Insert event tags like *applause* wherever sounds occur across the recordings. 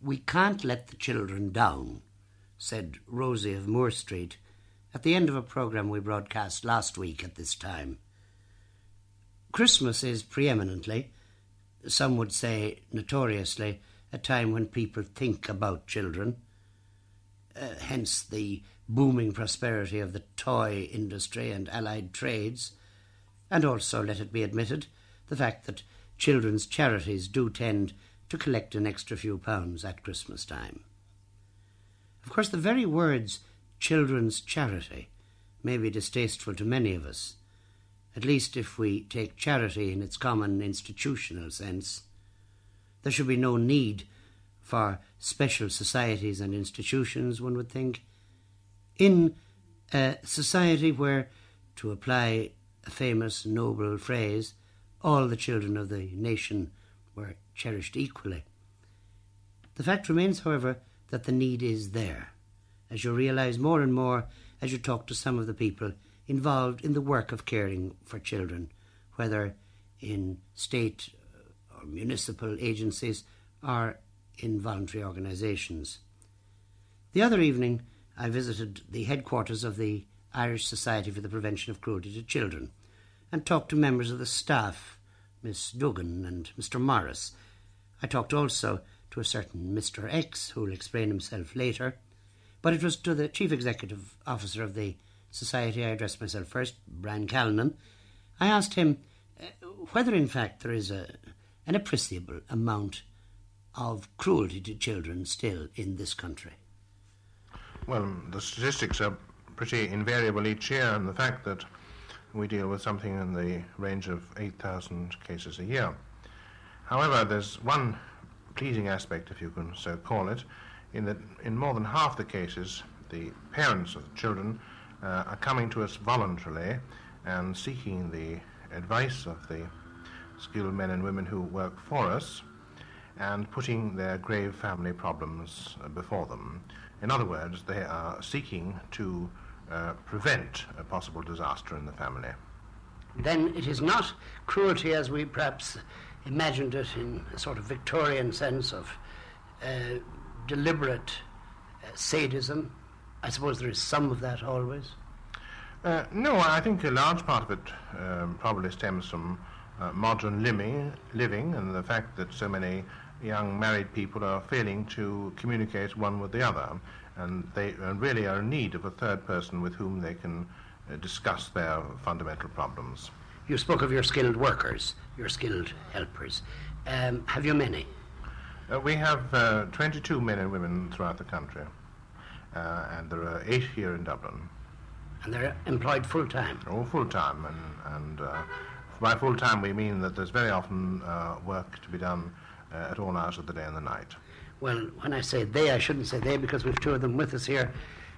We can't let the children down, said Rosie of Moore Street at the end of a programme we broadcast last week at this time. Christmas is preeminently, some would say notoriously, a time when people think about children. Uh, hence the booming prosperity of the toy industry and allied trades, and also, let it be admitted, the fact that children's charities do tend to collect an extra few pounds at Christmas time. Of course, the very words children's charity may be distasteful to many of us, at least if we take charity in its common institutional sense. There should be no need for special societies and institutions, one would think. In a society where, to apply a famous noble phrase, all the children of the nation were cherished equally. The fact remains, however, that the need is there, as you realise more and more as you talk to some of the people involved in the work of caring for children, whether in state uh, or municipal agencies or in voluntary organisations. The other evening, I visited the headquarters of the Irish Society for the Prevention of Cruelty to Children and talked to members of the staff, Miss Duggan and Mr. Morris. I talked also to a certain Mr. X, who will explain himself later, but it was to the Chief Executive Officer of the Society I addressed myself first, Brian Callanan. I asked him uh, whether, in fact, there is a, an appreciable amount of cruelty to children still in this country. Well, the statistics are pretty invariable each year, and the fact that we deal with something in the range of 8,000 cases a year. However, there's one pleasing aspect, if you can so call it, in that in more than half the cases, the parents of the children uh, are coming to us voluntarily and seeking the advice of the skilled men and women who work for us and putting their grave family problems uh, before them. In other words, they are seeking to uh, prevent a possible disaster in the family. Then it is not cruelty as we perhaps imagined it in a sort of Victorian sense of uh, deliberate uh, sadism. I suppose there is some of that always. Uh, no, I think a large part of it um, probably stems from uh, modern living, living and the fact that so many young married people are failing to communicate one with the other, and they really are in need of a third person with whom they can uh, discuss their fundamental problems. You spoke of your skilled workers, your skilled helpers. Um, have you many? Uh, we have uh, 22 men and women throughout the country, uh, and there are eight here in Dublin. And they're employed full time? Oh, full time, and, and uh, by full time we mean that there's very often uh, work to be done uh, at all hours of the day and the night. Well, when I say they, I shouldn't say they because we've two of them with us here,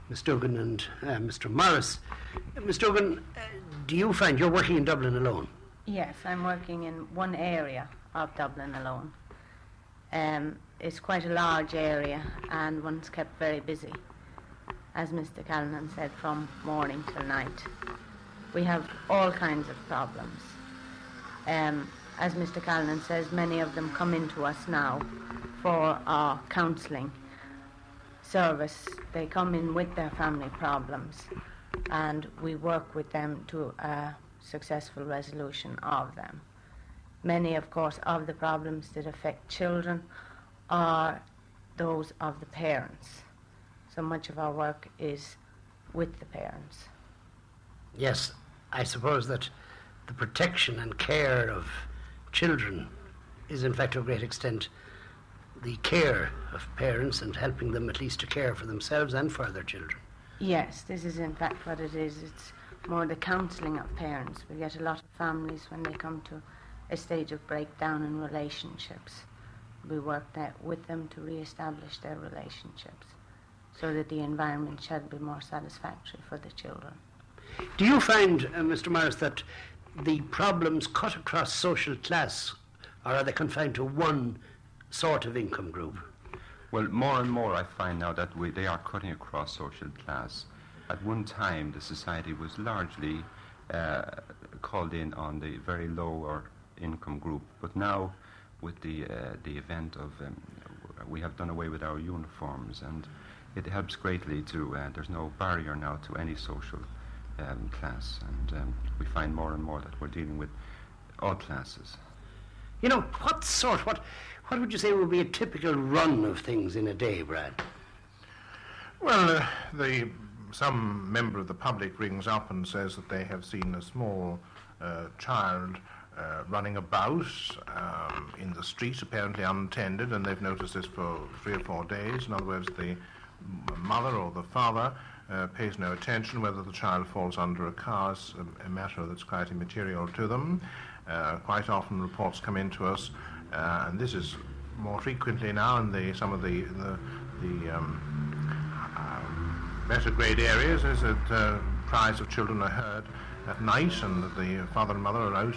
Miss Duggan and uh, Mr. Morris. Uh, Miss Duggan, uh, do you find you're working in Dublin alone? Yes, I'm working in one area of Dublin alone. Um, it's quite a large area and one's kept very busy, as Mr. Callanan said, from morning till night. We have all kinds of problems. Um, as Mr. Callanan says, many of them come into us now for our counselling service. They come in with their family problems, and we work with them to a successful resolution of them. Many, of course, of the problems that affect children are those of the parents. So much of our work is with the parents. Yes, I suppose that the protection and care of children is, in fact, to a great extent, the care of parents and helping them at least to care for themselves and for their children. Yes, this is in fact what it is. It's more the counselling of parents. We get a lot of families when they come to a stage of breakdown in relationships. We work that with them to re-establish their relationships so that the environment shall be more satisfactory for the children. Do you find, uh, Mr. Morris, that the problems cut across social class, or are they confined to one sort of income group? Well, more and more I find now that we, they are cutting across social class. At one time, the society was largely uh, called in on the very lower income group, but now, with the uh, the event of um, we have done away with our uniforms, and it helps greatly to. Uh, there's no barrier now to any social um, class, and um, we find more and more that we're dealing with all classes. You know, what sort, what, what would you say would be a typical run of things in a day, Brad? Well, uh, the, some member of the public rings up and says that they have seen a small uh, child uh, running about um, in the street, apparently untended, and they've noticed this for three or four days. In other words, the mother or the father uh, pays no attention. Whether the child falls under a car is a, a matter that's quite immaterial to them. Uh, quite often reports come in to us, uh, and this is more frequently now in the, some of the, the, the um, um, better grade areas, is that uh, cries of children are heard at night and that the father and mother are out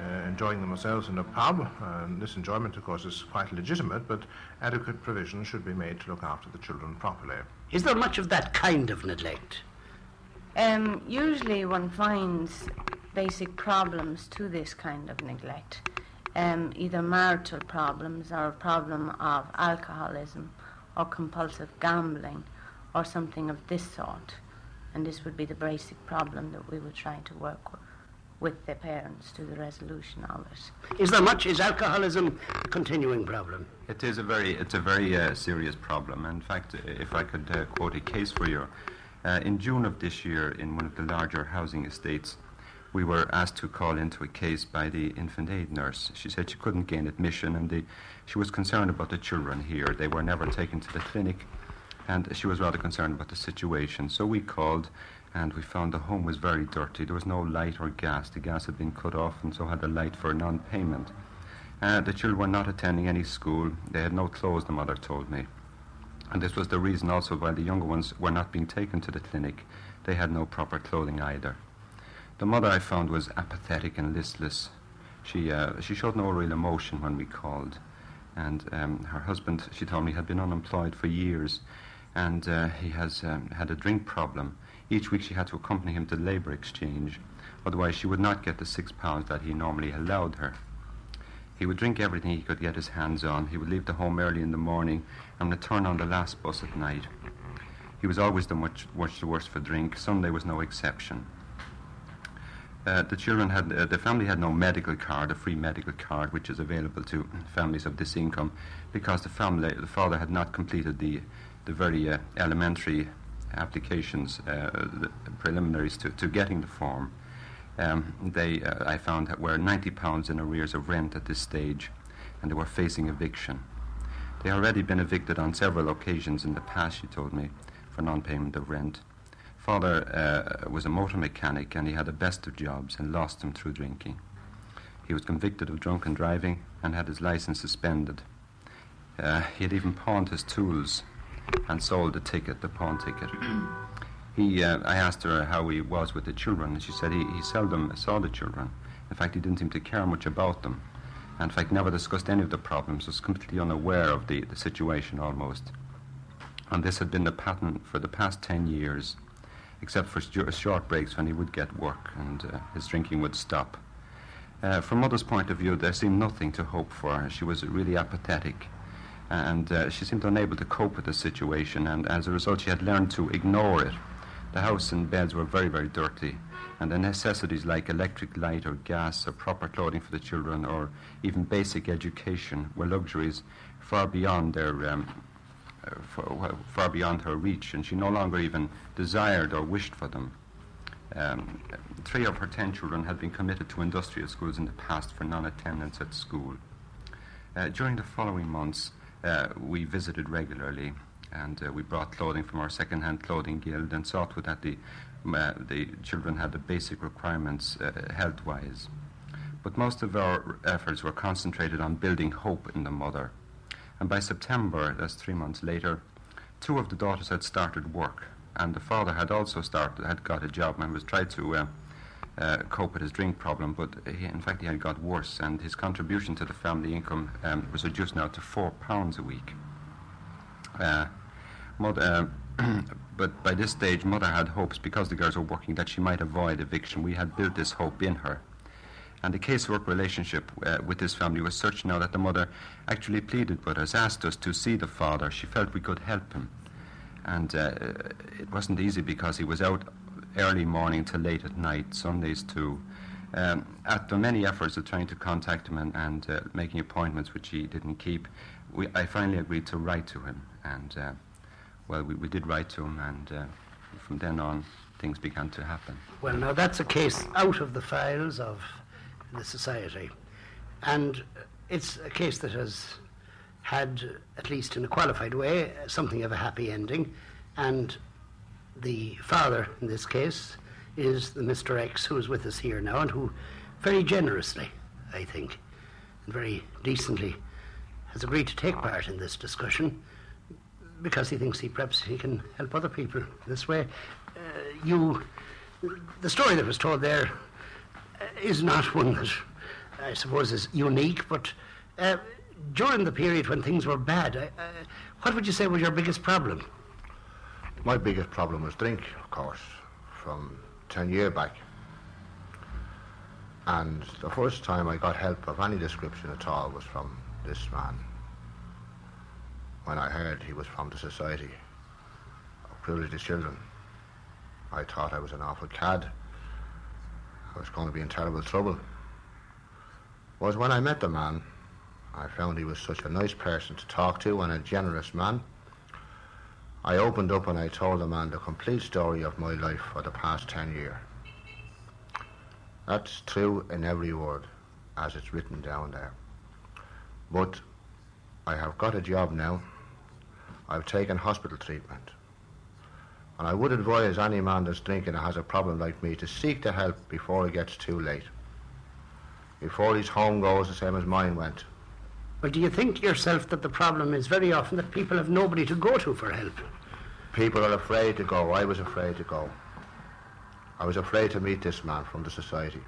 uh, enjoying themselves in a pub. And this enjoyment, of course, is quite legitimate, but adequate provision should be made to look after the children properly. Is there much of that kind of neglect? Um, usually one finds basic problems to this kind of neglect, um, either marital problems or a problem of alcoholism or compulsive gambling or something of this sort. And this would be the basic problem that we would try to work with, with the parents to the resolution of it. Is there much? Is alcoholism a continuing problem? It is a very, it's a very uh, serious problem. In fact, if I could uh, quote a case for you, uh, in June of this year, in one of the larger housing estates, we were asked to call into a case by the infant aid nurse. She said she couldn't gain admission and the, she was concerned about the children here. They were never taken to the clinic and she was rather concerned about the situation. So we called and we found the home was very dirty. There was no light or gas. The gas had been cut off and so had the light for non payment. Uh, the children were not attending any school. They had no clothes, the mother told me. And this was the reason also why the younger ones were not being taken to the clinic. They had no proper clothing either. The mother I found was apathetic and listless. She, uh, she showed no real emotion when we called. And um, her husband, she told me, had been unemployed for years. And uh, he has um, had a drink problem. Each week she had to accompany him to the labour exchange. Otherwise, she would not get the six pounds that he normally allowed her. He would drink everything he could get his hands on. He would leave the home early in the morning and return on the last bus at night. He was always the much, much the worse for drink. Sunday was no exception. Uh, the children had, uh, the family had no medical card, a free medical card, which is available to families of this income, because the family, the father had not completed the, the very uh, elementary applications, uh, the preliminaries to, to getting the form. Um, they, uh, I found, were 90 pounds in arrears of rent at this stage, and they were facing eviction. They had already been evicted on several occasions in the past, she told me, for non-payment of rent. Father uh, was a motor mechanic and he had the best of jobs and lost them through drinking. He was convicted of drunken driving and had his license suspended. Uh, he had even pawned his tools and sold the ticket, the pawn ticket. *clears throat* he, uh, I asked her how he was with the children, and she said he, he seldom saw the children. In fact, he didn't seem to care much about them. And in fact, never discussed any of the problems, was completely unaware of the, the situation almost. And this had been the pattern for the past 10 years except for short breaks when he would get work and uh, his drinking would stop. Uh, from mother's point of view, there seemed nothing to hope for. She was really apathetic and uh, she seemed unable to cope with the situation, and as a result, she had learned to ignore it. The house and beds were very, very dirty, and the necessities like electric light or gas or proper clothing for the children or even basic education were luxuries far beyond their um, far, far beyond her reach, and she no longer even desired or wished for them. Um, three of her ten children had been committed to industrial schools in the past for non attendance at school. Uh, during the following months, uh, we visited regularly and uh, we brought clothing from our second hand clothing guild and saw to that the, uh, the children had the basic requirements uh, health wise. But most of our efforts were concentrated on building hope in the mother and by September, that's three months later, two of the daughters had started work, and the father had also started, had got a job and was tried to uh, uh, cope with his drink problem, but he, in fact he had got worse, and his contribution to the family income um, was reduced now to four pounds a week. Uh, mother, uh, *clears throat* but by this stage, mother had hopes because the girls were working that she might avoid eviction. We had built this hope in her. And the casework relationship uh, with this family was such now that the mother actually pleaded with us, asked us to see the father. She felt we could help him. And uh, it wasn't easy because he was out early morning till late at night, Sundays too. Um, after many efforts of trying to contact him and, and uh, making appointments which he didn't keep, we, I finally agreed to write to him. And, uh, well, we, we did write to him, and uh, from then on, things began to happen. Well, now that's a case out of the files of the society. And it's a case that has had, at least in a qualified way, something of a happy ending. And the father, in this case, is the Mr. X who is with us here now and who very generously, I think, and very decently has agreed to take part in this discussion because he thinks he perhaps he can help other people this way. Uh, you, the story that was told there is not one that I suppose is unique, but uh, during the period when things were bad, uh, what would you say was your biggest problem? My biggest problem was drink, of course, from 10 years back. And the first time I got help of any description at all was from this man. When I heard he was from the Society of Privileged Children, I thought I was an awful cad. I was going to be in terrible trouble. Was when I met the man, I found he was such a nice person to talk to and a generous man. I opened up and I told the man the complete story of my life for the past 10 years. That's true in every word, as it's written down there. But I have got a job now. I've taken hospital treatment. And I would advise any man that's drinking or has a problem like me to seek the help before it gets too late. Before his home goes the same as mine went. Well, do you think yourself that the problem is very often that people have nobody to go to for help? People are afraid to go. I was afraid to go. I was afraid to meet this man from the society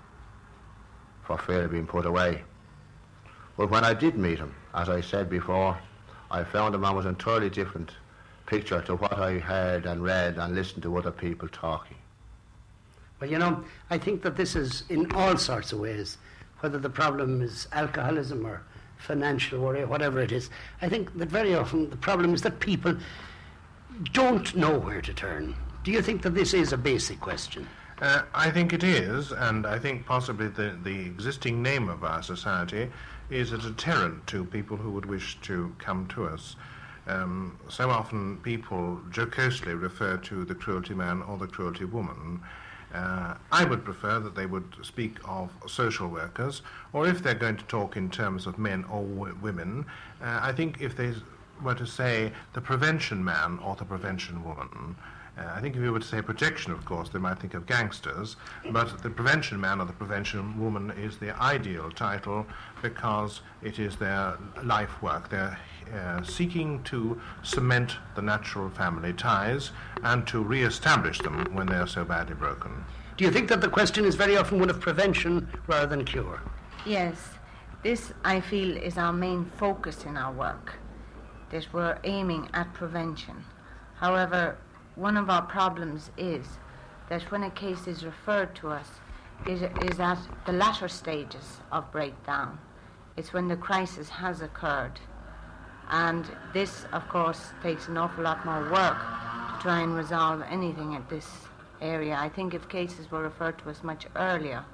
for fear of being put away. But when I did meet him, as I said before, I found the man was entirely different picture to what I heard and read and listened to other people talking. Well, you know, I think that this is in all sorts of ways, whether the problem is alcoholism or financial worry, or whatever it is. I think that very often the problem is that people don't know where to turn. Do you think that this is a basic question? Uh, I think it is, and I think possibly the, the existing name of our society is a deterrent to people who would wish to come to us. Um, so often people jocosely refer to the cruelty man or the cruelty woman. Uh, I would prefer that they would speak of social workers, or if they're going to talk in terms of men or w- women, uh, I think if they were to say the prevention man or the prevention woman, uh, I think if you were to say protection, of course, they might think of gangsters, but the prevention man or the prevention woman is the ideal title because it is their life work. They're uh, seeking to cement the natural family ties and to re-establish them when they are so badly broken. Do you think that the question is very often one of prevention rather than cure? Yes. This, I feel, is our main focus in our work, that we're aiming at prevention. However, one of our problems is that when a case is referred to us, it is at the latter stages of breakdown. It's when the crisis has occurred. And this, of course, takes an awful lot more work to try and resolve anything at this area. I think if cases were referred to us much earlier,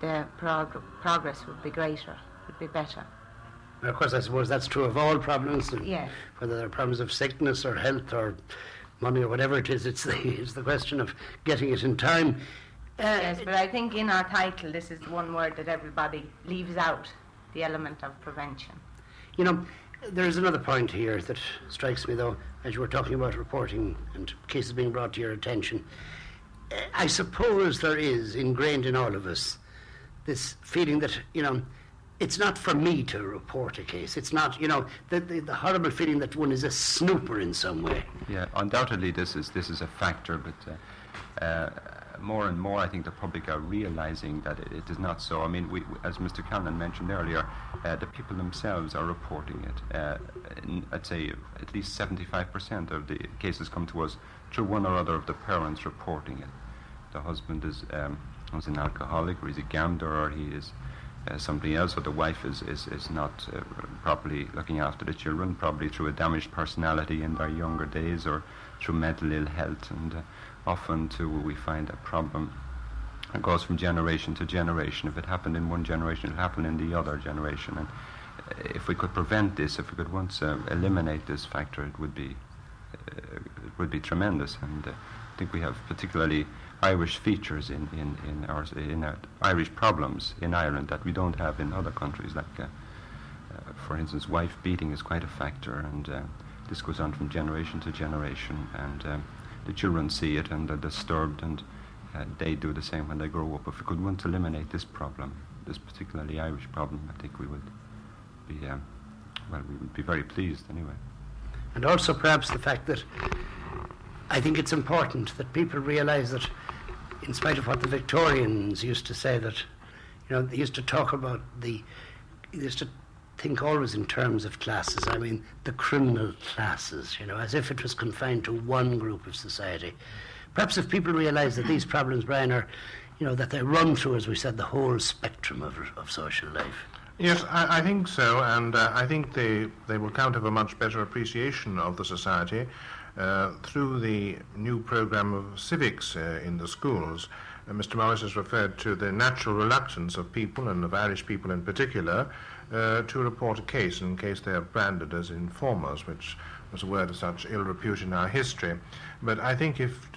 the prog- progress would be greater, would be better. of course, I suppose that's true of all problems. Yes. Whether they're problems of sickness or health or money or whatever it is, it's the, it's the question of getting it in time. Uh, yes, but I think in our title, this is the one word that everybody leaves out the element of prevention. You know, there is another point here that strikes me, though, as you were talking about reporting and cases being brought to your attention. Uh, I suppose there is ingrained in all of us this feeling that, you know, it's not for me to report a case. It's not, you know, the, the, the, horrible feeling that one is a snooper in some way. Yeah, undoubtedly this is this is a factor, but uh, uh, more and more I think the public are realizing that it, it is not so. I mean, we, as Mr. Callan mentioned earlier, uh, the people themselves are reporting it. Uh, I'd say at least 75% of the cases come to us through one or other of the parents reporting it. The husband is um, an alcoholic, or he's a gambler, or he is uh, something else, or the wife is, is, is not uh, properly looking after the children, probably through a damaged personality in their younger days or through mental ill health. And uh, often, too, we find a problem it goes from generation to generation. If it happened in one generation, it'll happen in the other generation. And uh, if we could prevent this, if we could once uh, eliminate this factor, it would be uh, it would be tremendous. And I think we have particularly Irish features in in in our in our Irish problems in Ireland that we don't have in other countries. Like, uh, uh, for instance, wife beating is quite a factor, and this goes on from generation to generation, and the children see it and are disturbed and uh, they do the same when they grow up. If we could to eliminate this problem, this particularly Irish problem, I think we would be, um, well, we would be very pleased anyway. And also perhaps the fact that I think it's important that people realise that, in spite of what the Victorians used to say, that you know they used to talk about the, they used to think always in terms of classes. I mean, the criminal classes, you know, as if it was confined to one group of society. Perhaps if people realise that these problems, Brian, are, you know, that they run through, as we said, the whole spectrum of, of social life. Yes, I, I think so, and uh, I think they, they will count have a much better appreciation of the society uh, through the new program of civics uh, in the schools. Uh, Mr. Morris has referred to the natural reluctance of people, and of Irish people in particular, uh, to report a case in case they are branded as informers, which was a word of such ill repute in our history. But I think if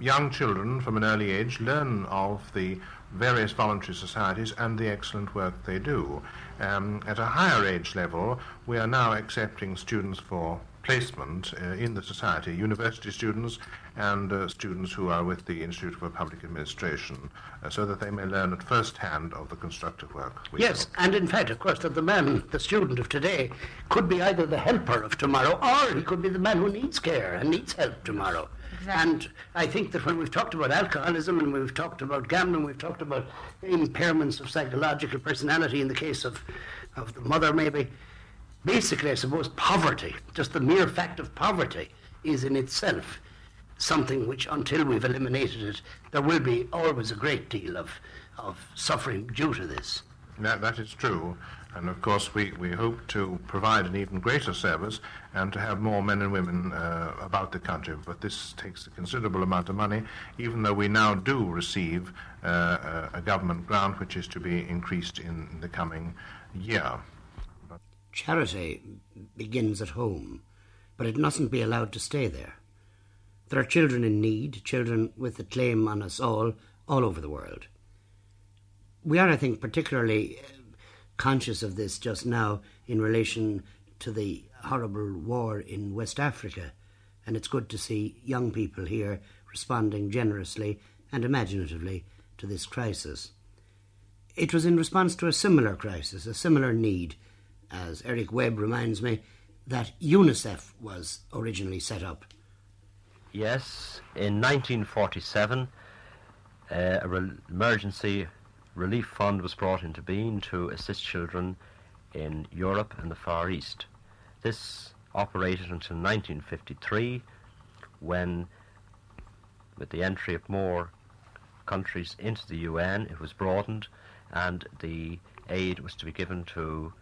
young children from an early age learn of the various voluntary societies and the excellent work they do. Um, at a higher age level, we are now accepting students for placement uh, in the society, university students and uh, students who are with the Institute for Public Administration, uh, so that they may learn at first hand of the constructive work. yes, do. and in fact, of course, that the man, the student of today, could be either the helper of tomorrow or he could be the man who needs care and needs help tomorrow. Exactly. And I think that when we've talked about alcoholism and we've talked about gambling, we've talked about impairments of psychological personality in the case of, of the mother, maybe. Basically, I suppose poverty, just the mere fact of poverty, is in itself something which, until we've eliminated it, there will be always a great deal of, of suffering due to this. That, that is true. And of course, we, we hope to provide an even greater service and to have more men and women uh, about the country. But this takes a considerable amount of money, even though we now do receive uh, a government grant which is to be increased in the coming year. Charity begins at home, but it mustn't be allowed to stay there. There are children in need, children with a claim on us all, all over the world. We are, I think, particularly uh, conscious of this just now in relation to the horrible war in West Africa, and it's good to see young people here responding generously and imaginatively to this crisis. It was in response to a similar crisis, a similar need, as Eric Webb reminds me, that UNICEF was originally set up. Yes, in 1947, uh, a re- emergency relief fund was brought into being to assist children in Europe and the Far East. This operated until 1953 when, with the entry of more countries into the UN, it was broadened and the aid was to be given to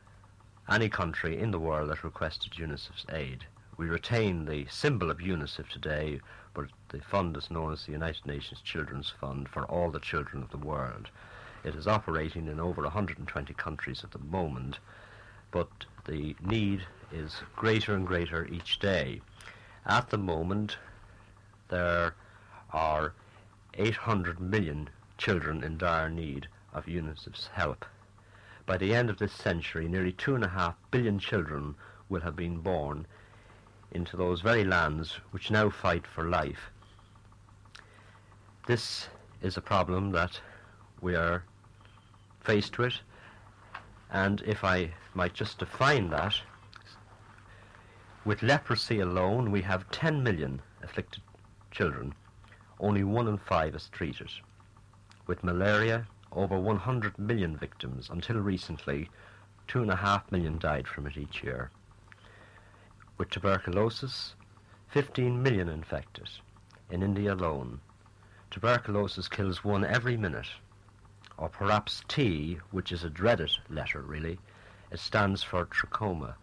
any country in the world that requested UNICEF's aid. We retain the symbol of UNICEF today, but the fund is known as the United Nations Children's Fund for all the children of the world. It is operating in over 120 countries at the moment, but the need is greater and greater each day. At the moment, there are 800 million children in dire need of UNICEF's help. By the end of this century, nearly two and a half billion children will have been born into those very lands which now fight for life. This is a problem that we are faced with. And if I might just define that, with leprosy alone, we have 10 million afflicted children. Only one in five is treated. With malaria, over 100 million victims. Until recently, two and a half million died from it each year. With tuberculosis, 15 million infected in India alone. Tuberculosis kills one every minute or perhaps T, which is a dreaded letter really. It stands for trachoma.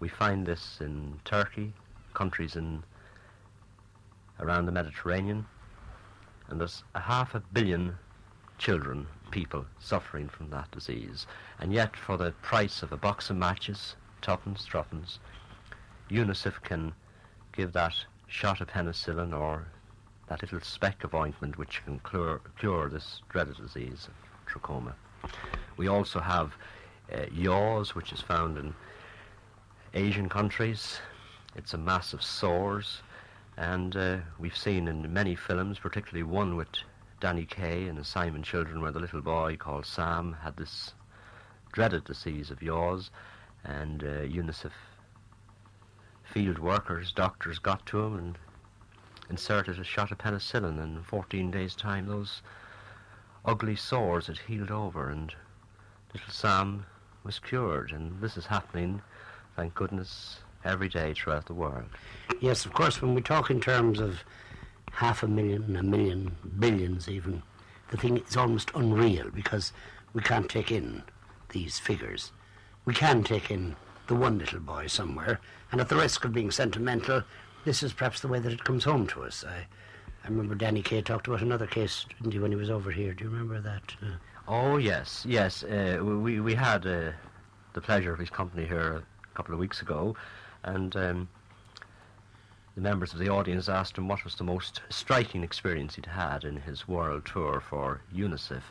We find this in Turkey, countries in around the Mediterranean, and there's a half a billion children, people suffering from that disease. And yet, for the price of a box of matches, tuppence, threepence, UNICEF can give that shot of penicillin or that little speck of ointment which can cure, cure this dreaded disease trachoma. We also have uh, yaws, which is found in Asian countries. It's a mass of sores, and uh, we've seen in many films, particularly one with Danny Kaye and Assignment Children, where the little boy called Sam had this dreaded disease of yaws, and uh, UNICEF field workers, doctors got to him and inserted a shot of penicillin, and in 14 days' time, those ugly sores had healed over, and little Sam was cured. And this is happening, thank goodness, every day throughout the world. Yes, of course, when we talk in terms of half a million, a million, billions even, the thing is almost unreal because we can't take in these figures. We can take in the one little boy somewhere, and at the risk of being sentimental, this is perhaps the way that it comes home to us. I, I remember Danny Kaye talked about another case, didn't he, when he was over here? Do you remember that? Uh, Oh yes, yes. Uh, we we had uh, the pleasure of his company here a couple of weeks ago, and um, the members of the audience asked him what was the most striking experience he'd had in his world tour for UNICEF,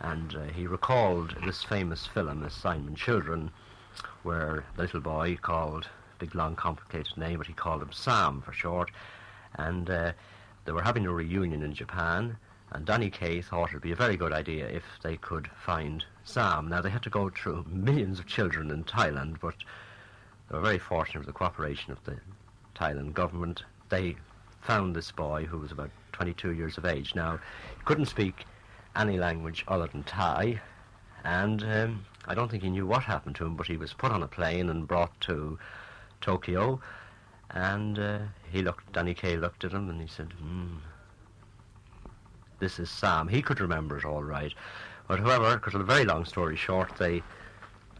and uh, he recalled this famous film, Assignment Children, where the little boy called big long complicated name, but he called him Sam for short, and uh, they were having a reunion in Japan and Danny Kaye thought it would be a very good idea if they could find Sam. Now, they had to go through millions of children in Thailand, but they were very fortunate with the cooperation of the Thailand government. They found this boy who was about 22 years of age. Now, he couldn't speak any language other than Thai, and um, I don't think he knew what happened to him, but he was put on a plane and brought to Tokyo, and uh, he looked, Danny Kaye looked at him and he said, hmm, this is Sam. He could remember it all right. But however, cut a very long story short, they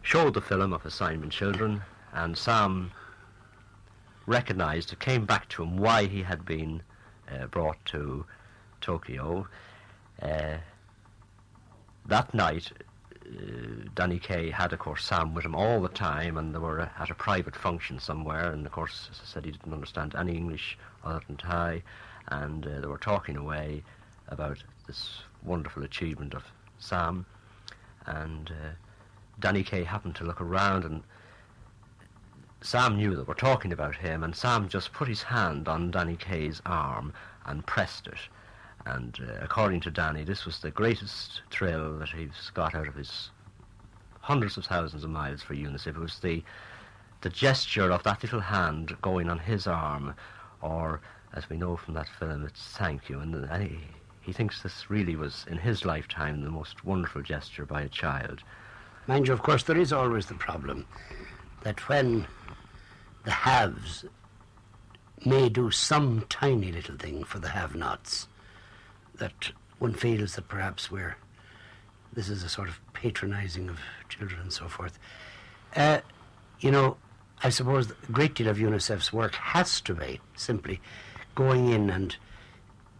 showed the film of Assignment Children, and Sam recognised, it came back to him why he had been uh, brought to Tokyo. Uh, that night, uh, Danny Kaye had, of course, Sam with him all the time, and they were at a private function somewhere. And of course, as I said, he didn't understand any English other than Thai, and uh, they were talking away about this wonderful achievement of Sam. And uh, Danny Kaye happened to look around, and Sam knew that we're talking about him, and Sam just put his hand on Danny Kaye's arm and pressed it. And uh, according to Danny, this was the greatest thrill that he's got out of his hundreds of thousands of miles for UNICEF. It was the the gesture of that little hand going on his arm, or as we know from that film, it's thank you. And, and he, he thinks this really was, in his lifetime, the most wonderful gesture by a child. Mind you, of course, there is always the problem that when the haves may do some tiny little thing for the have nots, that one feels that perhaps we're this is a sort of patronizing of children and so forth. Uh, you know, I suppose a great deal of UNICEF's work has to be simply going in and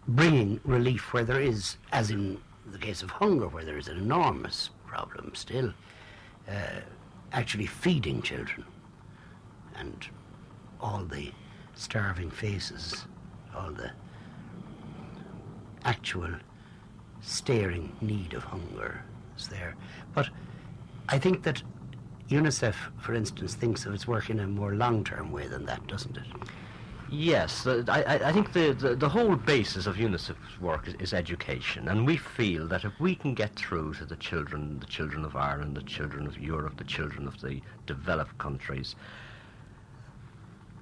bringing relief where there is, as in the case of hunger, where there is an enormous problem still, uh, actually feeding children and all the starving faces, all the actual staring need of hunger is there. But I think that UNICEF, for instance, thinks of its work in a more long term way than that, doesn't it? Yes, uh, the, I, I think the, the, the, whole basis of UNICEF's work is, is, education, and we feel that if we can get through to the children, the children of Ireland, the children of Europe, the children of the developed countries,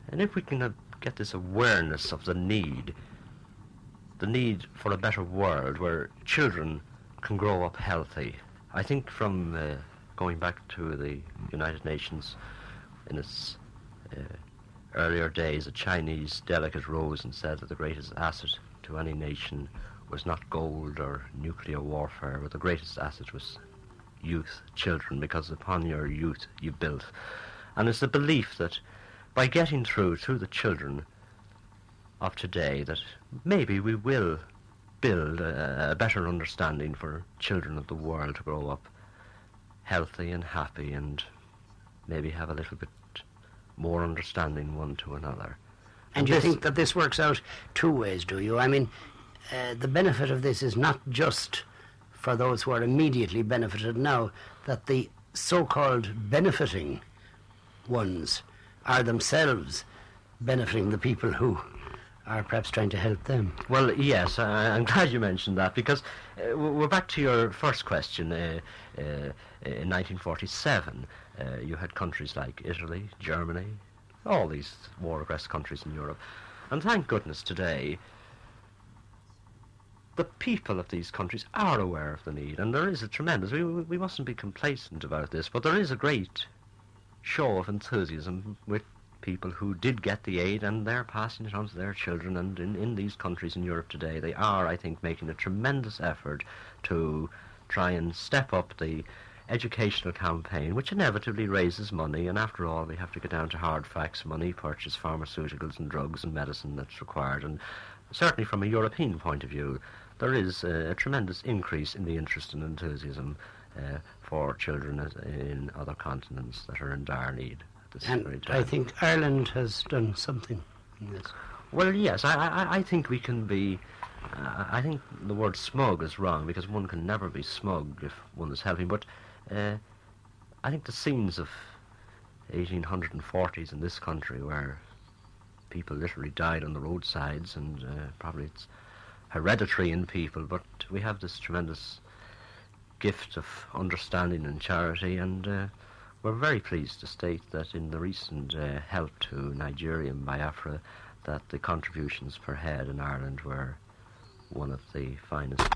and if we can get this awareness of the need, the need for a better world where children can grow up healthy, I think from uh, going back to the United Nations in its uh, earlier days, a Chinese delegate rose and said that the greatest asset to any nation was not gold or nuclear warfare, but the greatest asset was youth, children, because upon your youth you built. And it's the belief that by getting through to the children of today, that maybe we will build a, a better understanding for children of the world to grow up healthy and happy and maybe have a little bit more understanding one to another. And you think that this works out two ways, do you? I mean, uh, the benefit of this is not just for those who are immediately benefited now, that the so called benefiting ones are themselves benefiting the people who are perhaps trying to help them. Well, yes, I, I'm glad you mentioned that because uh, we're back to your first question. Uh, uh, in 1947, uh, you had countries like Italy, Germany, all these war-aggressed countries in Europe. And thank goodness today, the people of these countries are aware of the need, and there is a tremendous. We, we mustn't be complacent about this, but there is a great show of enthusiasm with people who did get the aid, and they're passing it on to their children. And in, in these countries in Europe today, they are, I think, making a tremendous effort to try and step up the educational campaign, which inevitably raises money, and after all, we have to get down to hard facts money, purchase pharmaceuticals and drugs and medicine that's required. And certainly from a European point of view, there is a, a tremendous increase in the interest and enthusiasm uh, for children in other continents that are in dire need at this and very time. I think Ireland has done something in this. Well, yes, I, I, I think we can be. Uh, I think the word smug is wrong because one can never be smug if one is helping. But uh, I think the scenes of 1840s in this country where people literally died on the roadsides and uh, probably it's hereditary in people, but we have this tremendous gift of understanding and charity, and uh, we're very pleased to state that in the recent uh, help to Nigeria and Biafra, that the contributions per head in Ireland were one of the finest.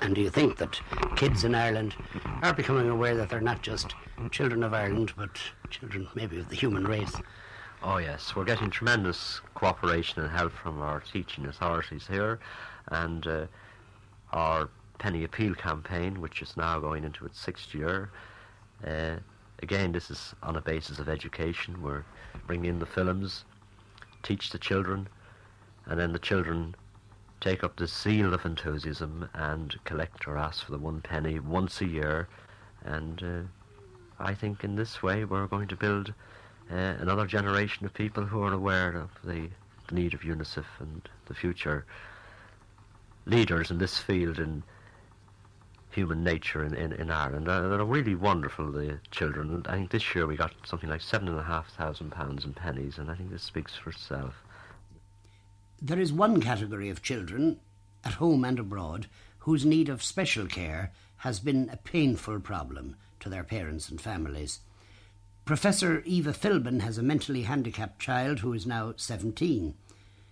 And do you think that kids in Ireland are becoming aware that they're not just children of Ireland, but children maybe of the human race? Oh yes, we're getting tremendous cooperation and help from our teaching authorities here, and uh, our penny appeal campaign, which is now going into its sixth year. Uh, again, this is on a basis of education. We're bringing in the films, teach the children, and then the children take up the zeal of enthusiasm and collect or ask for the one penny once a year. And uh, I think in this way we're going to build uh, another generation of people who are aware of the, the need of UNICEF and the future leaders in this field in human nature in, in, in Ireland. Uh, they're really wonderful, the children. And I think this year we got something like seven and a half thousand pounds in pennies, and I think this speaks for itself. There is one category of children, at home and abroad, whose need of special care has been a painful problem to their parents and families. Professor Eva Philbin has a mentally handicapped child who is now 17.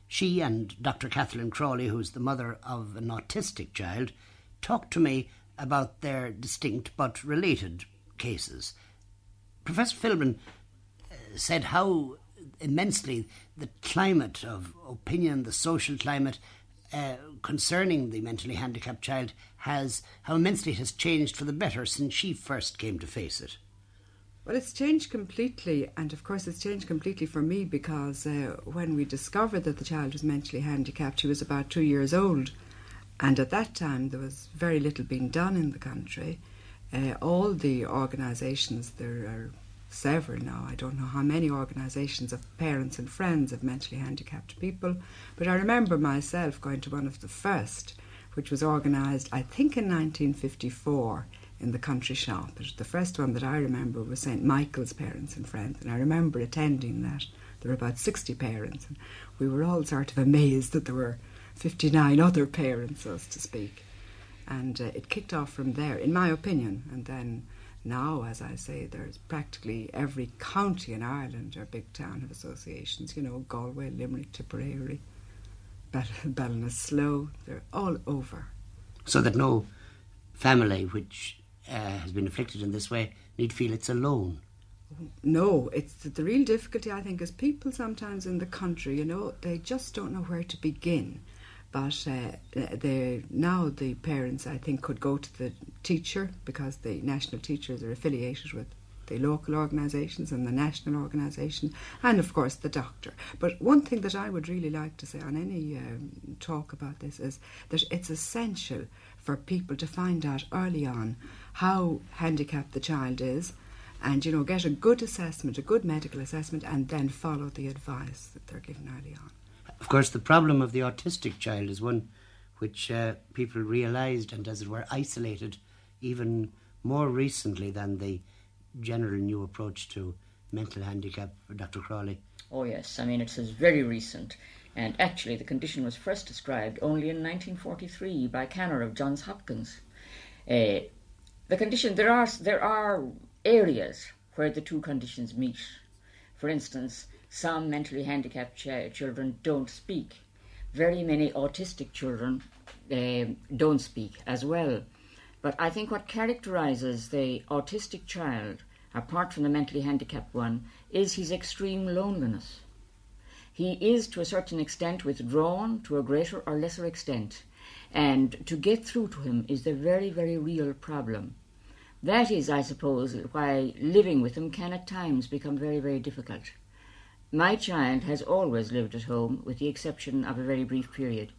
She and Dr. Kathleen Crawley, who's the mother of an autistic child, talked to me about their distinct but related cases. Professor Philbin uh, said how immensely the climate of opinion, the social climate uh, concerning the mentally handicapped child has, how immensely it has changed for the better since she first came to face it. Well, it's changed completely, and of course, it's changed completely for me because uh, when we discovered that the child was mentally handicapped, she was about two years old, and at that time there was very little being done in the country. Uh, all the organisations, there are several now, I don't know how many organisations of parents and friends of mentally handicapped people, but I remember myself going to one of the first, which was organised, I think, in 1954 in the country shop. The first one that I remember was St Michael's Parents and Friends, and I remember attending that. There were about 60 parents, and we were all sort of amazed that there were 59 other parents, so to speak. And uh, it kicked off from there, in my opinion. And then now, as I say, there's practically every county in Ireland or big town have associations, you know, Galway, Limerick, Tipperary, Ballinasloe, they're all over. So that no family which uh, has been afflicted in this way need feel it's alone. No, it's the, the real difficulty I think is people sometimes in the country, you know, they just don't know where to begin But uh, now the parents, I think, could go to the teacher because the national teachers are affiliated with the local organisations and the national organisation, and of course the doctor. But one thing that I would really like to say on any um, talk about this is that it's essential for people to find out early on how handicapped the child is and you know get a good assessment a good medical assessment and then follow the advice that they're given early on of course the problem of the autistic child is one which uh, people realized and as it were isolated even more recently than the general new approach to mental handicap dr crawley oh yes i mean it's very recent and actually the condition was first described only in 1943 by Kanner of Johns Hopkins. Uh, the condition there are there are areas where the two conditions meet. For instance, some mentally handicapped ch- children don't speak. Very many autistic children uh, don't speak as well. But I think what characterizes the autistic child, apart from the mentally handicapped one, is his extreme loneliness. He is, to a certain extent, withdrawn to a greater or lesser extent. And to get through to him is the very, very real problem. That is, I suppose, why living with him can at times become very, very difficult. My child has always lived at home, with the exception of a very brief period.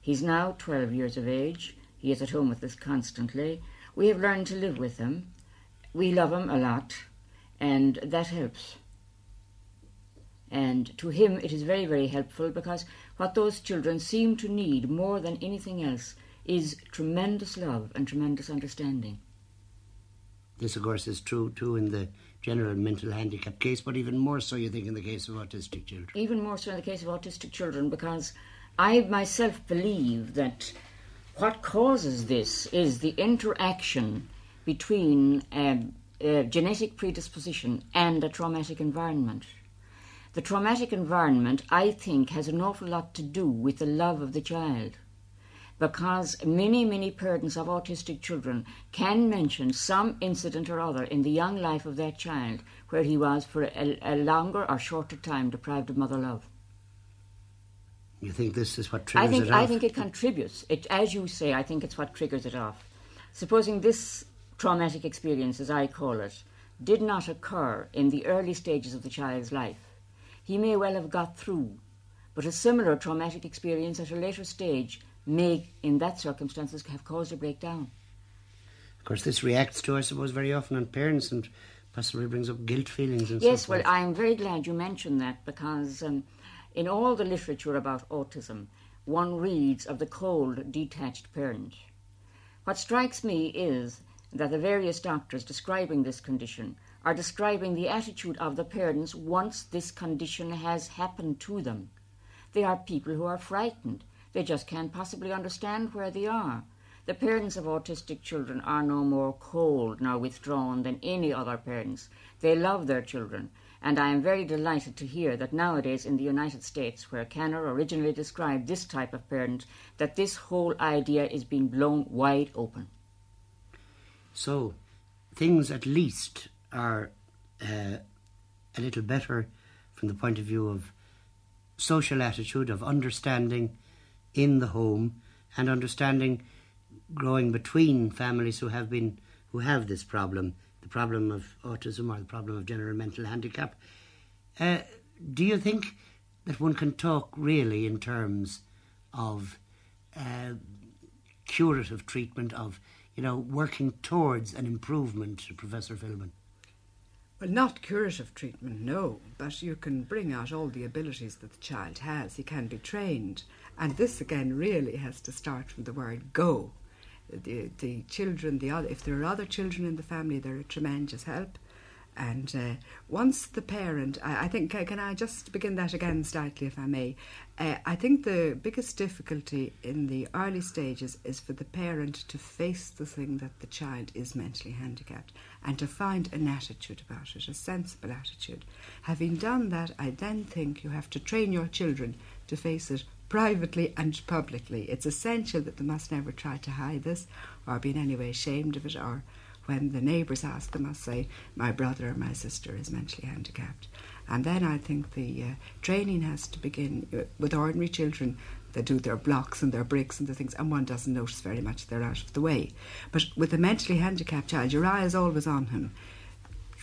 He's now 12 years of age. He is at home with us constantly. We have learned to live with him. We love him a lot, and that helps. And to him, it is very, very helpful because what those children seem to need more than anything else is tremendous love and tremendous understanding. This, of course, is true too in the general mental handicap case, but even more so, you think, in the case of autistic children. Even more so in the case of autistic children, because I myself believe that what causes this is the interaction between um, a genetic predisposition and a traumatic environment. The traumatic environment, I think, has an awful lot to do with the love of the child. Because many, many parents of autistic children can mention some incident or other in the young life of their child where he was for a, a longer or shorter time deprived of mother love. You think this is what triggers I think, it off? I think it contributes. It, as you say, I think it's what triggers it off. Supposing this traumatic experience, as I call it, did not occur in the early stages of the child's life, he may well have got through, but a similar traumatic experience at a later stage may, in that circumstances, have caused a breakdown. Of course, this reacts to, I suppose, very often on parents and possibly brings up guilt feelings and so yes, so well. I'm very glad you mentioned that because um, in all the literature about autism, one reads of the cold, detached parent. What strikes me is that the various doctors describing this condition are describing the attitude of the parents once this condition has happened to them. They are people who are frightened. They just can't possibly understand where they are. The parents of autistic children are no more cold nor withdrawn than any other parents. They love their children, and I am very delighted to hear that nowadays in the United States, where Kanner originally described this type of parent, that this whole idea is being blown wide open. So, things at least are uh, a little better from the point of view of social attitude, of understanding in the home, and understanding growing between families who have been who have this problem, the problem of autism or the problem of general mental handicap. Uh, do you think that one can talk really in terms of uh, curative treatment of you know working towards an improvement, Professor Philbin? Well, not curative treatment, no, but you can bring out all the abilities that the child has. He can be trained. And this, again, really has to start from the word go. The, the children, the other, if there are other children in the family, they're a tremendous help. And uh, once the parent, I, I think, can I just begin that again slightly, if I may? Uh, I think the biggest difficulty in the early stages is for the parent to face the thing that the child is mentally handicapped and to find an attitude about it, a sensible attitude. Having done that, I then think you have to train your children to face it privately and publicly. It's essential that they must never try to hide this or be in any way ashamed of it or when the neighbours ask them, must say, My brother or my sister is mentally handicapped. And then I think the uh, training has to begin uh, with ordinary children. They do their blocks and their bricks and the things, and one doesn't notice very much they're out of the way. But with a mentally handicapped child, your eye is always on him,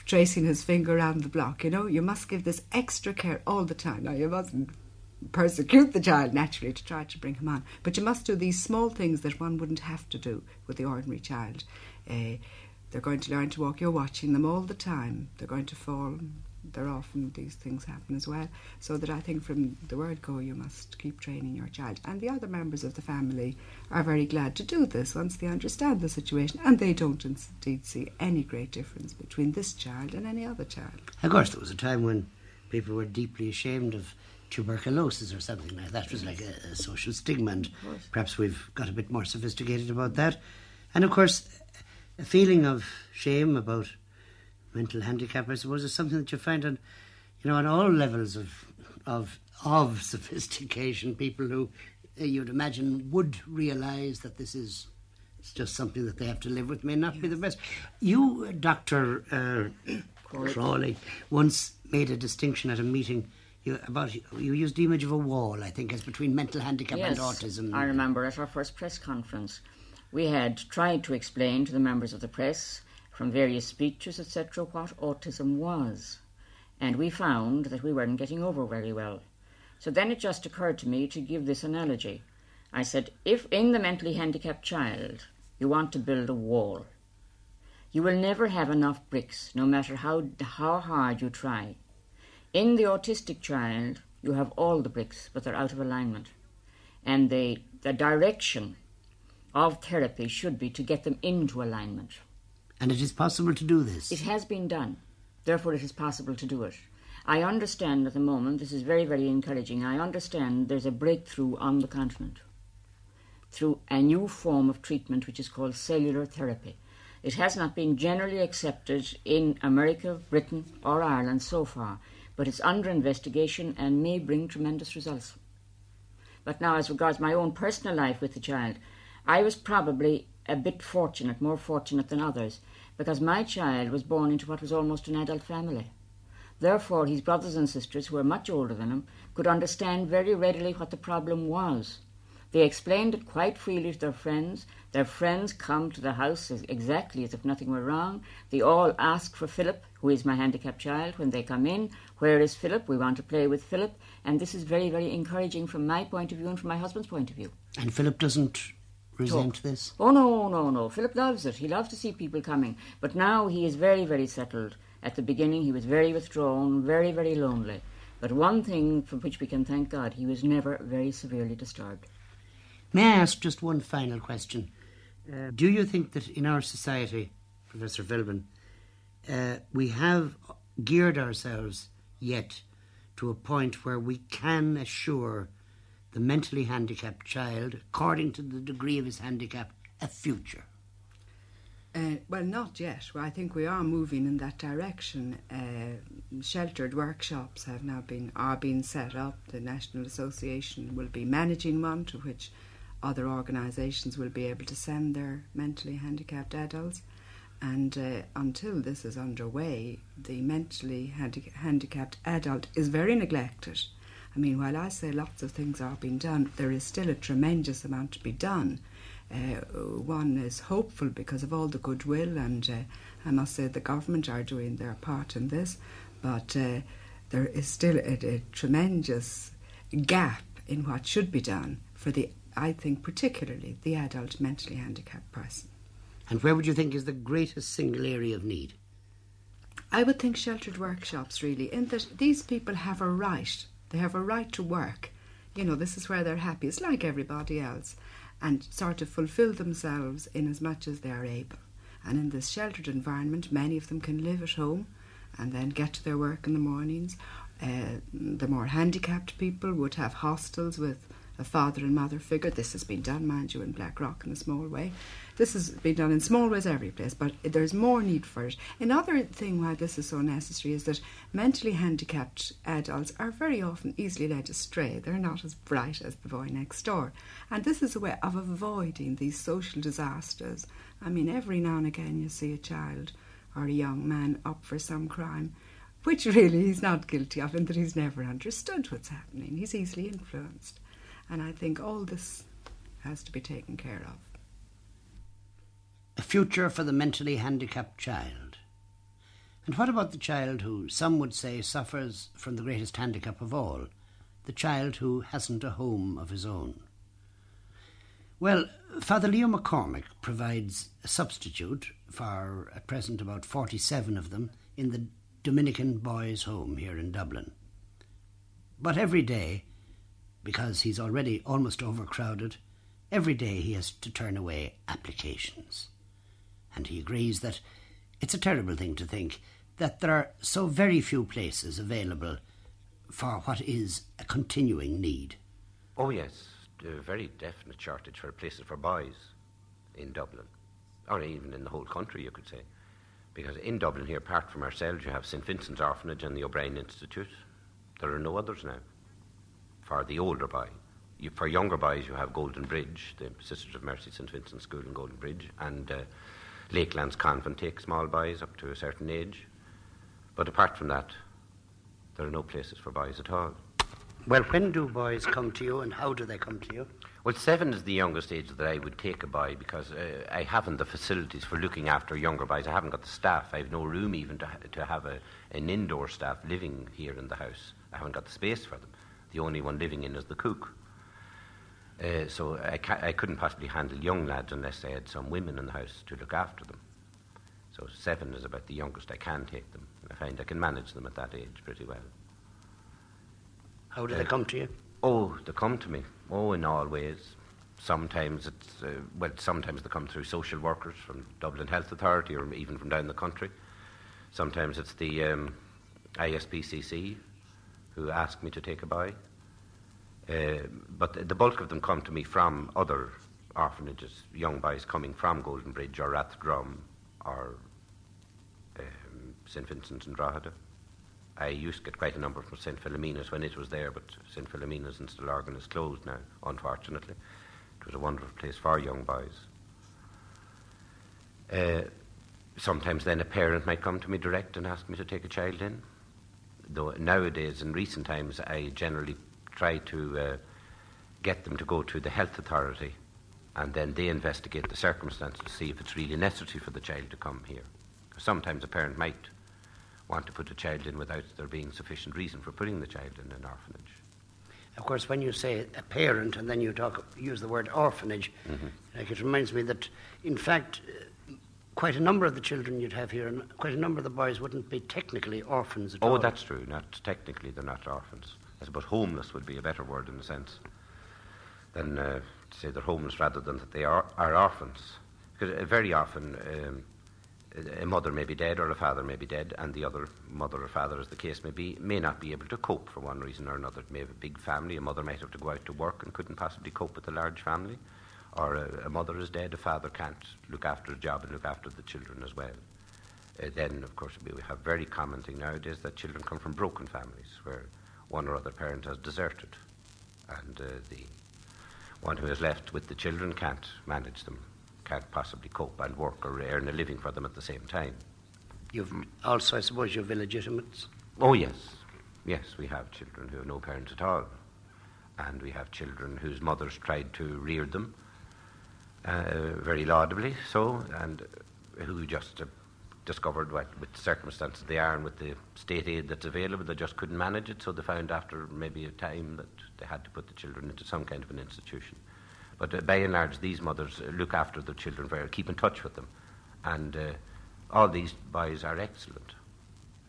tracing his finger around the block. You know, you must give this extra care all the time. Now, you mustn't persecute the child naturally to try to bring him on, but you must do these small things that one wouldn't have to do with the ordinary child. Uh, they're going to learn to walk. You're watching them all the time. They're going to fall. They're often these things happen as well. So that I think from the word go, you must keep training your child. And the other members of the family are very glad to do this once they understand the situation, and they don't indeed see any great difference between this child and any other child. Of course, there was a time when people were deeply ashamed of tuberculosis or something like that. It was like a, a social stigma, and perhaps we've got a bit more sophisticated about that. And of course, a feeling of shame about mental handicap, I suppose, is something that you find on, you know, on all levels of of of *laughs* sophistication. People who uh, you'd imagine would realise that this is it's just something that they have to live with may not yes. be the best. You, uh, Doctor uh, Crawley, once made a distinction at a meeting. You, about you used the image of a wall, I think, as between mental handicap yes, and autism. I remember at our first press conference we had tried to explain to the members of the press from various speeches, etc., what autism was, and we found that we weren't getting over very well. So then it just occurred to me to give this analogy. I said, if in the mentally handicapped child you want to build a wall, you will never have enough bricks, no matter how, how hard you try. In the autistic child, you have all the bricks, but they're out of alignment. And the, the direction of therapy should be to get them into alignment. And it is possible to do this? It has been done. Therefore, it is possible to do it. I understand at the moment, this is very, very encouraging. I understand there's a breakthrough on the continent through a new form of treatment which is called cellular therapy. It has not been generally accepted in America, Britain, or Ireland so far, but it's under investigation and may bring tremendous results. But now, as regards my own personal life with the child, I was probably a bit fortunate, more fortunate than others, because my child was born into what was almost an adult family. Therefore, his brothers and sisters, who were much older than him, could understand very readily what the problem was. They explained it quite freely to their friends. Their friends come to the house as exactly as if nothing were wrong. They all ask for Philip, who is my handicapped child, when they come in. Where is Philip? We want to play with Philip. And this is very, very encouraging from my point of view and from my husband's point of view. And Philip doesn't resent this? Oh, no, no, no. Philip loves it. He loves to see people coming. But now he is very, very settled. At the beginning, he was very withdrawn, very, very lonely. But one thing for which we can thank God, he was never very severely disturbed. May I ask just one final question? Uh, do you think that in our society, Professor Philbin, uh, we have geared ourselves yet to a point where we can assure the mentally handicapped child, according to the degree of his handicap, a future? Uh, well, not yet. Well, I think we are moving in that direction. Uh, sheltered workshops have now been are being set up. The National Association will be managing one to which other organisations will be able to send their mentally handicapped adults. And uh, until this is underway, the mentally handi- handicapped adult is very neglected. I mean, while I say lots of things are being done, there is still a tremendous amount to be done. Uh, one is hopeful because of all the goodwill, and uh, I must say the government are doing their part in this, but uh, there is still a, a, tremendous gap in what should be done for the, I think, particularly the adult mentally handicapped person. And where would you think is the greatest single area of need? I would think sheltered workshops, really, in that these people have a right they have a right to work. You know, this is where they're happy. It's like everybody else. And sort of fulfill themselves in as much as they are able. And in this sheltered environment, many of them can live at home and then get to their work in the mornings. Uh, the more handicapped people would have hostels with a father and mother figure. This has been done, mind you, in Blackrock in a small way. This has been done in small ways every place, but there's more need for it. Another thing why this is so necessary is that mentally handicapped adults are very often easily led astray. They're not as bright as the boy next door. And this is a way of avoiding these social disasters. I mean, every now and again you see a child or a young man up for some crime which really he's not guilty of, in that he's never understood what's happening. He's easily influenced. And I think all this has to be taken care of. A future for the mentally handicapped child. And what about the child who some would say suffers from the greatest handicap of all? The child who hasn't a home of his own. Well, Father Leo McCormick provides a substitute for, at present, about 47 of them in the Dominican Boys' Home here in Dublin. But every day, because he's already almost overcrowded, every day he has to turn away applications. And he agrees that it's a terrible thing to think that there are so very few places available for what is a continuing need. Oh, yes a very definite shortage for places for boys in Dublin, or even in the whole country, you could say. Because in Dublin here, apart from ourselves, you have St Vincent's Orphanage and the O'Brien Institute. There are no others now for the older boy. You, for younger boys, you have Golden Bridge, the Sisters of Mercy St Vincent's School in Golden Bridge, and uh, Lakelands Convent takes small boys up to a certain age. But apart from that, there are no places for boys at all. Well, when do boys come to you and how do they come to you? Well, seven is the youngest age that I would take a boy because uh, I haven't the facilities for looking after younger boys. I haven't got the staff. I have no room even to, ha- to have a, an indoor staff living here in the house. I haven't got the space for them. The only one living in is the cook. Uh, so I, ca- I couldn't possibly handle young lads unless I had some women in the house to look after them. So seven is about the youngest I can take them. I find I can manage them at that age pretty well. How do they come to you? Oh, they come to me. Oh, in all ways. Sometimes it's, uh, well, sometimes they come through social workers from Dublin Health Authority or even from down the country. Sometimes it's the um, ISPCC who ask me to take a boy. Uh, but the bulk of them come to me from other orphanages, young boys coming from Golden Bridge or Rathdrum or um, St Vincent's and Drogheda. I used to get quite a number from St. Philomena's when it was there, but St. Philomena's in Stillorgan is closed now, unfortunately. It was a wonderful place for young boys. Uh, sometimes then a parent might come to me direct and ask me to take a child in. Though nowadays, in recent times, I generally try to uh, get them to go to the health authority and then they investigate the circumstances to see if it's really necessary for the child to come here. Sometimes a parent might want to put a child in without there being sufficient reason for putting the child in an orphanage. Of course, when you say a parent and then you talk, use the word orphanage, mm-hmm. like it reminds me that, in fact, quite a number of the children you'd have here, and quite a number of the boys wouldn't be technically orphans at oh, all. Oh, that's true. Not technically, they're not orphans. I suppose homeless would be a better word in a sense than uh, to say they're homeless rather than that they are, are orphans. Because uh, very often um, a mother may be dead or a father may be dead, and the other mother or father, as the case may be, may not be able to cope for one reason or another. It may have a big family. A mother might have to go out to work and couldn't possibly cope with a large family. Or a, a mother is dead, a father can't look after a job and look after the children as well. Uh, then, of course, we have very common thing nowadays that children come from broken families where one or other parent has deserted, and uh, the one who is left with the children can't manage them can't possibly cope and work or earn a living for them at the same time. You've also, I suppose, you've illegitimates? Oh, yes. Yes, we have children who have no parents at all. And we have children whose mothers tried to rear them uh, very laudably so, and who just uh, discovered what, with circumstances they are and with the state aid that's available, they just couldn't manage it, so they found after maybe a time that they had to put the children into some kind of an institution. But uh, by and large, these mothers uh, look after their children very, keep in touch with them. And uh, all these boys are excellent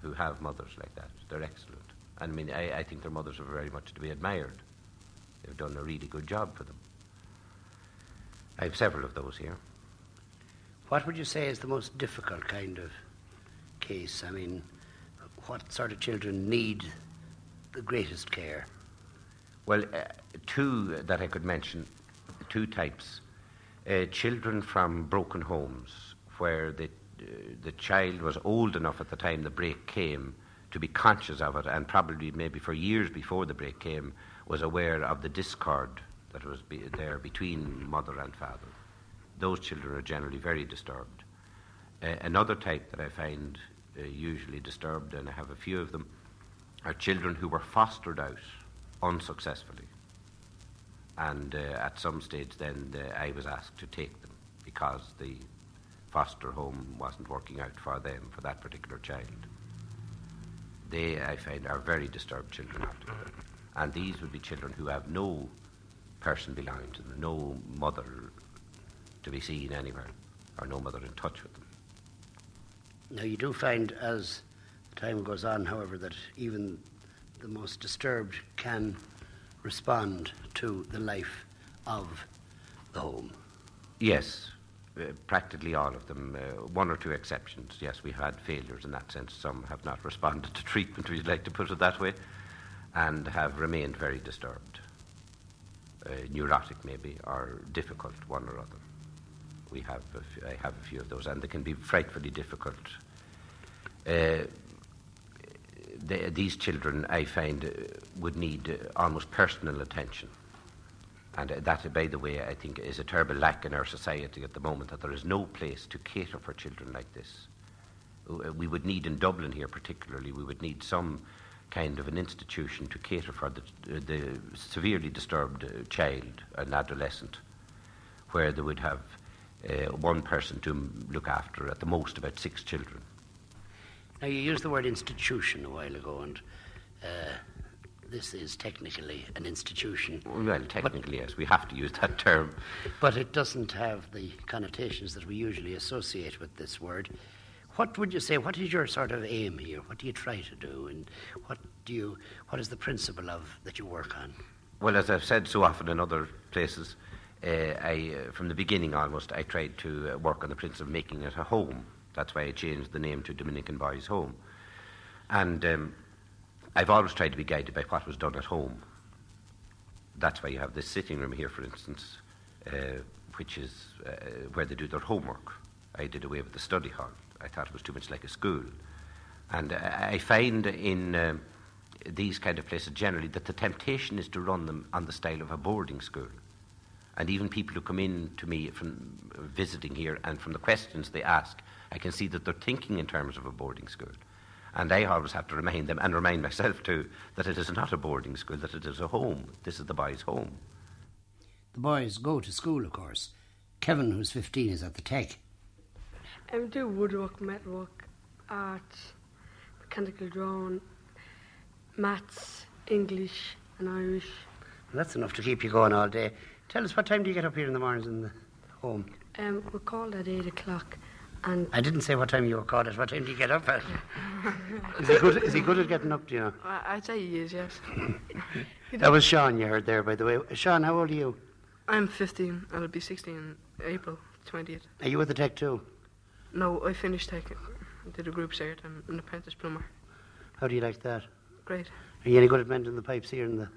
who have mothers like that. They're excellent. And I mean, I, I think their mothers are very much to be admired. They've done a really good job for them. I have several of those here. What would you say is the most difficult kind of case? I mean, what sort of children need the greatest care? Well, uh, two that I could mention two types. Uh, children from broken homes, where the, uh, the child was old enough at the time the break came to be conscious of it, and probably maybe for years before the break came, was aware of the discord that was be there between mother and father. Those children are generally very disturbed. Uh, another type that I find uh, usually disturbed, and I have a few of them, are children who were fostered out unsuccessfully. And uh, at some stage, then uh, I was asked to take them because the foster home wasn't working out for them, for that particular child. They, I find, are very disturbed children. And these would be children who have no person belonging to them, no mother to be seen anywhere, or no mother in touch with them. Now, you do find as time goes on, however, that even the most disturbed can respond to the life of the home. Yes, uh, practically all of them. Uh, one or two exceptions. Yes, we've had failures in that sense. Some have not *laughs* responded to treatment, you like to put it that way, and have remained very disturbed. Neurotic, maybe, or difficult, one or other. We have, a f- I have a few of those, and they can be frightfully difficult. Uh, the, these children, I find, uh, would need uh, almost personal attention. And that, by the way, I think is a terrible lack in our society at the moment that there is no place to cater for children like this. We would need in Dublin here, particularly, we would need some kind of an institution to cater for the, the severely disturbed child, an adolescent, where they would have uh, one person to look after at the most about six children. Now, you used the word institution a while ago, and uh, this is technically an institution. Well, technically, yes, we have to use that term. But it doesn't have the connotations that we usually associate with this word. What would you say? What is your sort of aim here? What do you try to do, and what do you? What is the principle of that you work on? Well, as I've said so often in other places, uh, I, uh, from the beginning almost, I tried to uh, work on the principle of making it a home. That's why I changed the name to Dominican Boys Home. And um, I've always tried to be guided by what was done at home. That's why you have this sitting room here, for instance, uh, which is uh, where they do their homework. I did away with the study hall. I thought it was too much like a school. And I I find in um, these kind of places generally that the temptation is to run them on the style of a boarding school. And even people who come in to me from visiting here and from the questions they ask, I can see that they're thinking in terms of a boarding school. And I always have to remind them, and remind myself too, that it is not a boarding school, that it is a home. This is the boys' home. The boys go to school, of course. Kevin, who's 15, is at the tech. I do woodwork, metalwork, art, mechanical drawing, maths, English, and Irish. That's enough to keep you going all day. Tell us, what time do you get up here in the mornings in the home? Um, we're called at 8 o'clock, and I didn't say what time you were called at. What time do you get up at? *laughs* is, he good, is he good at getting up, do you know? I- I'd say he is, yes. *laughs* That was Sean you heard there, by the way. Sean, how old are you? I'm 15, I'll be 16 in April 20th. Are you with the tech too? No, I finished taking, I did a group cert, I'm an apprentice plumber. How do you like that? Great. Are you any good at mending the pipes here in the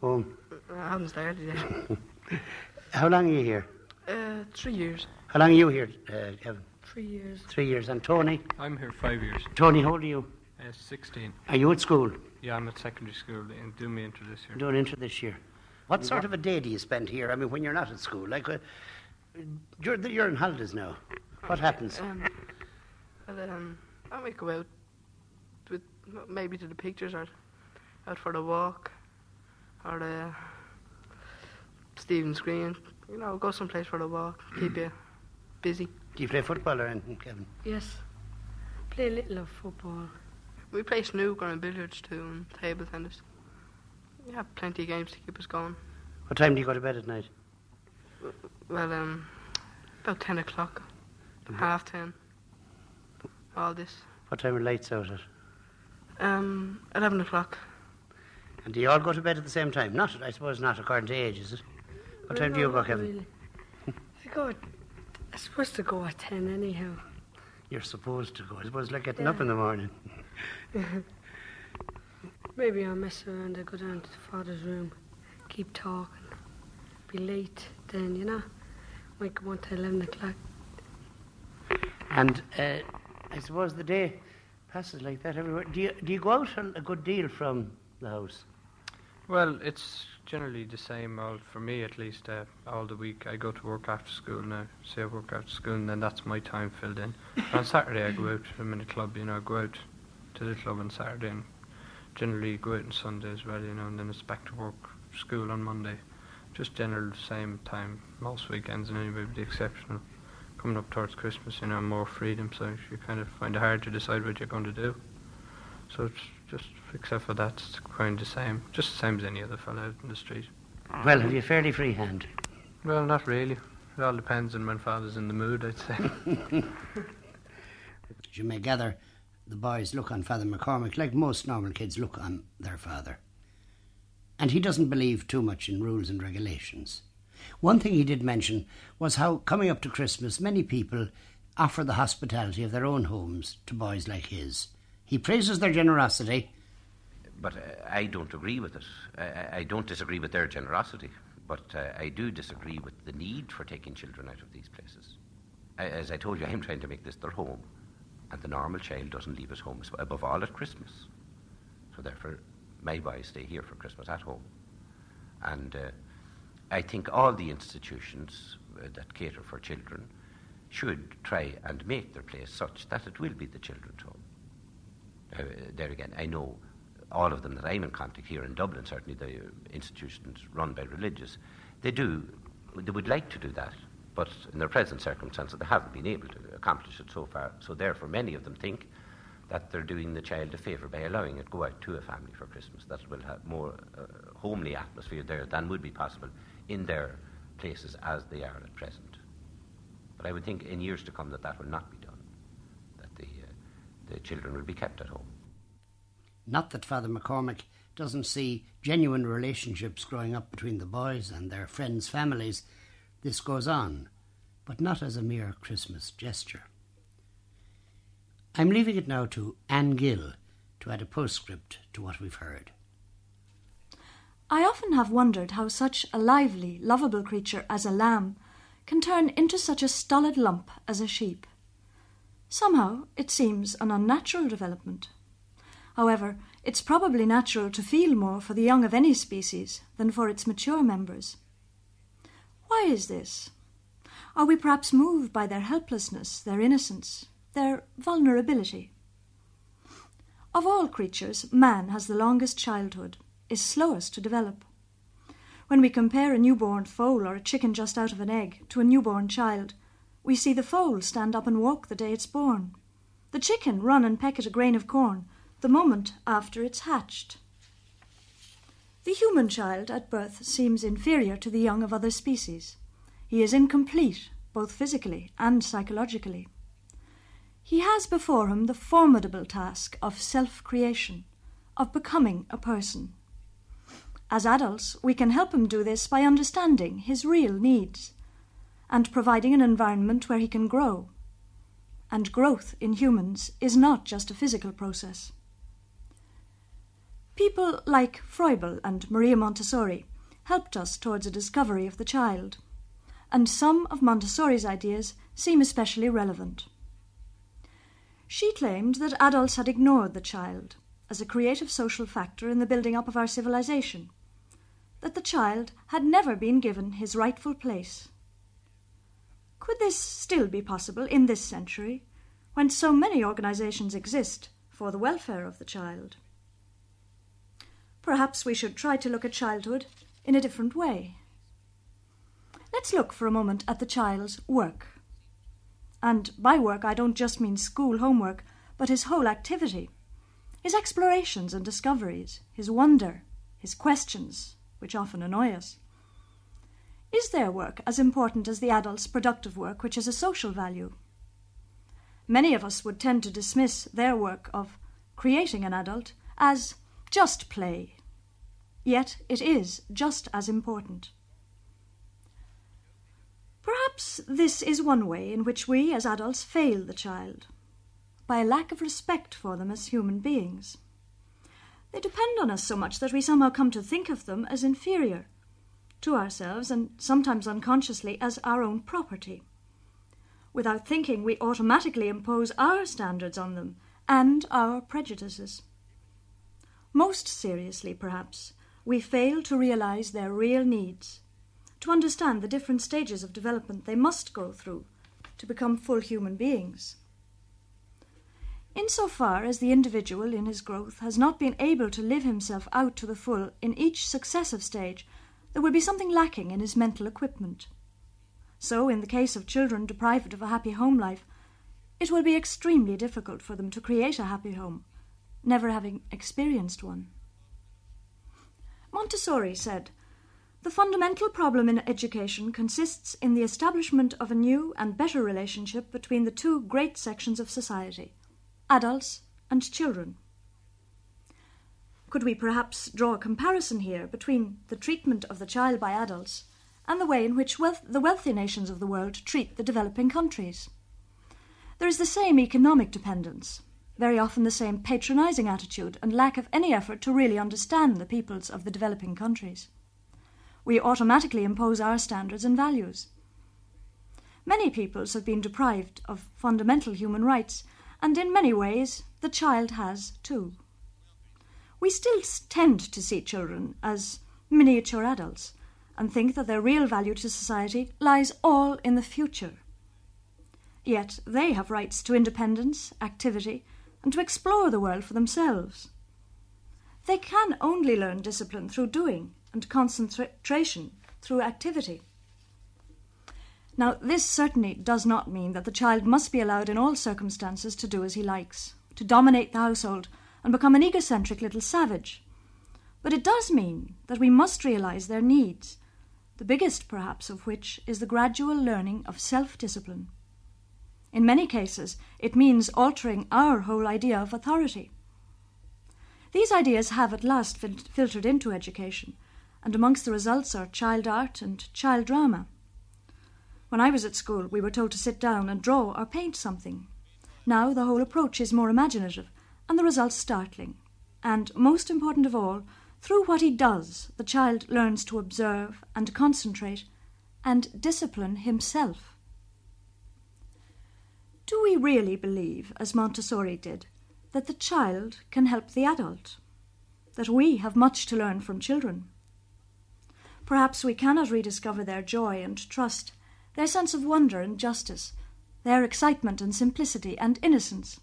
home? I haven't started yet. *laughs* How long are you here? uh, three years. How long are you here, uh, Kevin? Three years. Three years. And Tony? I'm here five years. Tony, how old are you? Uh, 16. Are you at school? Yeah, I'm at secondary school in doing me Inter this year. Doing Inter this year. What sort of a day do you spend here? I mean, when you're not at school, like uh, you're you're in holidays now. What happens? Um, well, um, I might go out with maybe to the pictures or out for a walk or the Stephen's Green. You know, go someplace for a walk. Keep you busy. Do you play football or anything, Kevin? Yes. Play a little of football. We play snooker and billiards too and table tennis. We have plenty of games to keep us going. What time do you go to bed at night? Well, um, about 10 o'clock, half 10. All this. What time are lights out at? Um, 11 o'clock. And do you all go to bed at the same time? Not, I suppose, not according to age, is it? What time do you go, Kevin? I go at, I'm supposed to go at 10 anyhow. You're supposed to go. I suppose, like getting up in the morning. *laughs* Maybe I'll mess around. I go down to the father's room, keep talking, be late. Then you know, might come on to eleven o'clock. And uh, I suppose the day passes like that everywhere. Do you, do you go out a a good deal from the house? Well, it's generally the same. All for me, at least, uh, all the week. I go to work after school now. Say I work after school, and then that's my time filled in. on Saturday, I go out. I'm in a club. You know, I go out to the club on Saturday, and generally go out on Sunday as well. You know, and then it's back to work, school on Monday. Just general same time most weekends, and anyway, with the exception of coming up towards Christmas. You know, more freedom, so you kind of find it hard to decide what you're going to do. So it's just except for that, it's kind of the same, just the same as any other fellow out in the street. Well, have you a fairly free hand? Well, not really. It all depends on when father's in the mood, I'd say. *laughs* As you may gather, the boys look on Father McCormick like most normal kids look on their father. And he doesn't believe too much in rules and regulations. One thing he did mention was how, coming up to Christmas, many people offer the hospitality of their own homes to boys like his. He praises their generosity. But uh, I don't agree with it. I, I, don't disagree with their generosity, but uh, I do disagree with the need for taking children out of these places. I, as I told you, I'm trying to make this their home, and the normal child doesn't leave his home, above all at Christmas. So therefore, my boys stay here for Christmas at home. And uh, I think all the institutions uh, that cater for children should try and make their place such that it will be the children's home uh, there again, I know all of them that I'm in contact here in Dublin, certainly the institutions run by religious, they do, they would like to do that, but in their present circumstances, they haven't been able to accomplish it so far. So, therefore, many of them think that they're doing the child a favour by allowing it go out to a family for Christmas. That will have more uh, homely atmosphere there than would be possible in their places as they are at present. But I would think in years to come that that will not be done, that the, uh, the children will be kept at home. Not that Father McCormick doesn't see genuine relationships growing up between the boys and their friends' families. This goes on, but not as a mere Christmas gesture. I'm leaving it now to Anne Gill to add a postscript to what we've heard. I often have wondered how such a lively, lovable creature as a lamb can turn into such a stolid lump as a sheep. Somehow it seems an unnatural development. However, it's probably natural to feel more for the young of any species than for its mature members. Why is this? Are we perhaps moved by their helplessness, their innocence, their vulnerability? Of all creatures, man has the longest childhood, is slowest to develop. When we compare a newborn foal or a chicken just out of an egg to a newborn child, we see the foal stand up and walk the day it's born, the chicken run and peck at a grain of corn the moment after it's hatched. The human child at birth seems inferior to the young of other species. He is incomplete, both physically and psychologically. He has before him the formidable task of self creation, of becoming a person. As adults, we can help him do this by understanding his real needs and providing an environment where he can grow. And growth in humans is not just a physical process. People like Froebel and Maria Montessori helped us towards a discovery of the child, and some of Montessori's ideas seem especially relevant. She claimed that adults had ignored the child as a creative social factor in the building up of our civilization, that the child had never been given his rightful place could this still be possible in this century, when so many organizations exist for the welfare of the child? Perhaps we should try to look at childhood in a different way. Let's look for a moment at the child's work. And by work, I don't just mean school homework, but his whole activity. His explorations and discoveries, his wonder, his questions, which often annoy us. Is their work as important as the adult's productive work, which has a social value? Many of us would tend to dismiss their work of creating an adult as just play. Yet it is just as important. Perhaps this is one way in which we as adults fail the child by a lack of respect for them as human beings. They depend on us so much that we somehow come to think of them as inferior to ourselves and sometimes unconsciously as our own property. Without thinking, we automatically impose our standards on them and our prejudices. Most seriously, perhaps, we fail to realize their real needs, to understand the different stages of development they must go through to become full human beings. Insofar as the individual in his growth has not been able to live himself out to the full in each successive stage, there will be something lacking in his mental equipment. So, in the case of children deprived of a happy home life, it will be extremely difficult for them to create a happy home, never having experienced one. Montessori said, The fundamental problem in education consists in the establishment of a new and better relationship between the two great sections of society adults and children. Could we perhaps draw a comparison here between the treatment of the child by adults and the way in which wealth, the wealthy nations of the world treat the developing countries? There is the same economic dependence, very often the same patronizing attitude and lack of any effort to really understand the peoples of the developing countries. We automatically impose our standards and values. Many peoples have been deprived of fundamental human rights, and in many ways the child has too. We still tend to see children as miniature adults and think that their real value to society lies all in the future. Yet they have rights to independence, activity, and to explore the world for themselves. They can only learn discipline through doing and concentration through activity. Now, this certainly does not mean that the child must be allowed in all circumstances to do as he likes, to dominate the household and become an egocentric little savage. But it does mean that we must realize their needs, the biggest perhaps of which is the gradual learning of self discipline. In many cases, it means altering our whole idea of authority. These ideas have at last fil- filtered into education, and amongst the results are child art and child drama. When I was at school, we were told to sit down and draw or paint something. Now the whole approach is more imaginative, and the results startling. And, most important of all, through what he does, the child learns to observe and concentrate and discipline himself. Do we really believe, as Montessori did, that the child can help the adult? That we have much to learn from children? Perhaps we cannot rediscover their joy and trust, their sense of wonder and justice, their excitement and simplicity and innocence.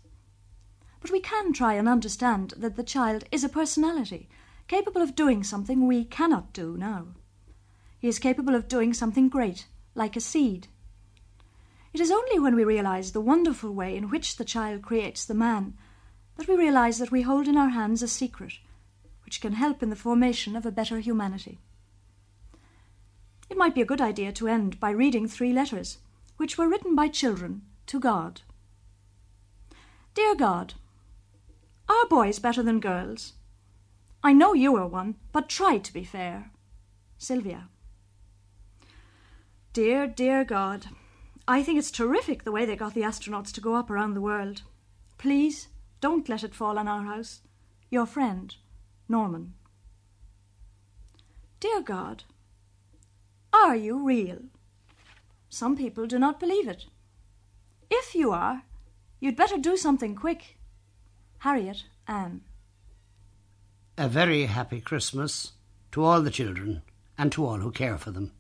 But we can try and understand that the child is a personality capable of doing something we cannot do now. He is capable of doing something great, like a seed. It is only when we realize the wonderful way in which the child creates the man that we realize that we hold in our hands a secret which can help in the formation of a better humanity. It might be a good idea to end by reading three letters which were written by children to God. Dear God, are boys better than girls? I know you are one, but try to be fair. Sylvia. Dear, dear God, I think it's terrific the way they got the astronauts to go up around the world. Please, don't let it fall on our house. Your friend, Norman. Dear God, are you real? Some people do not believe it. If you are, you'd better do something quick. Harriet Ann. A very happy Christmas to all the children and to all who care for them.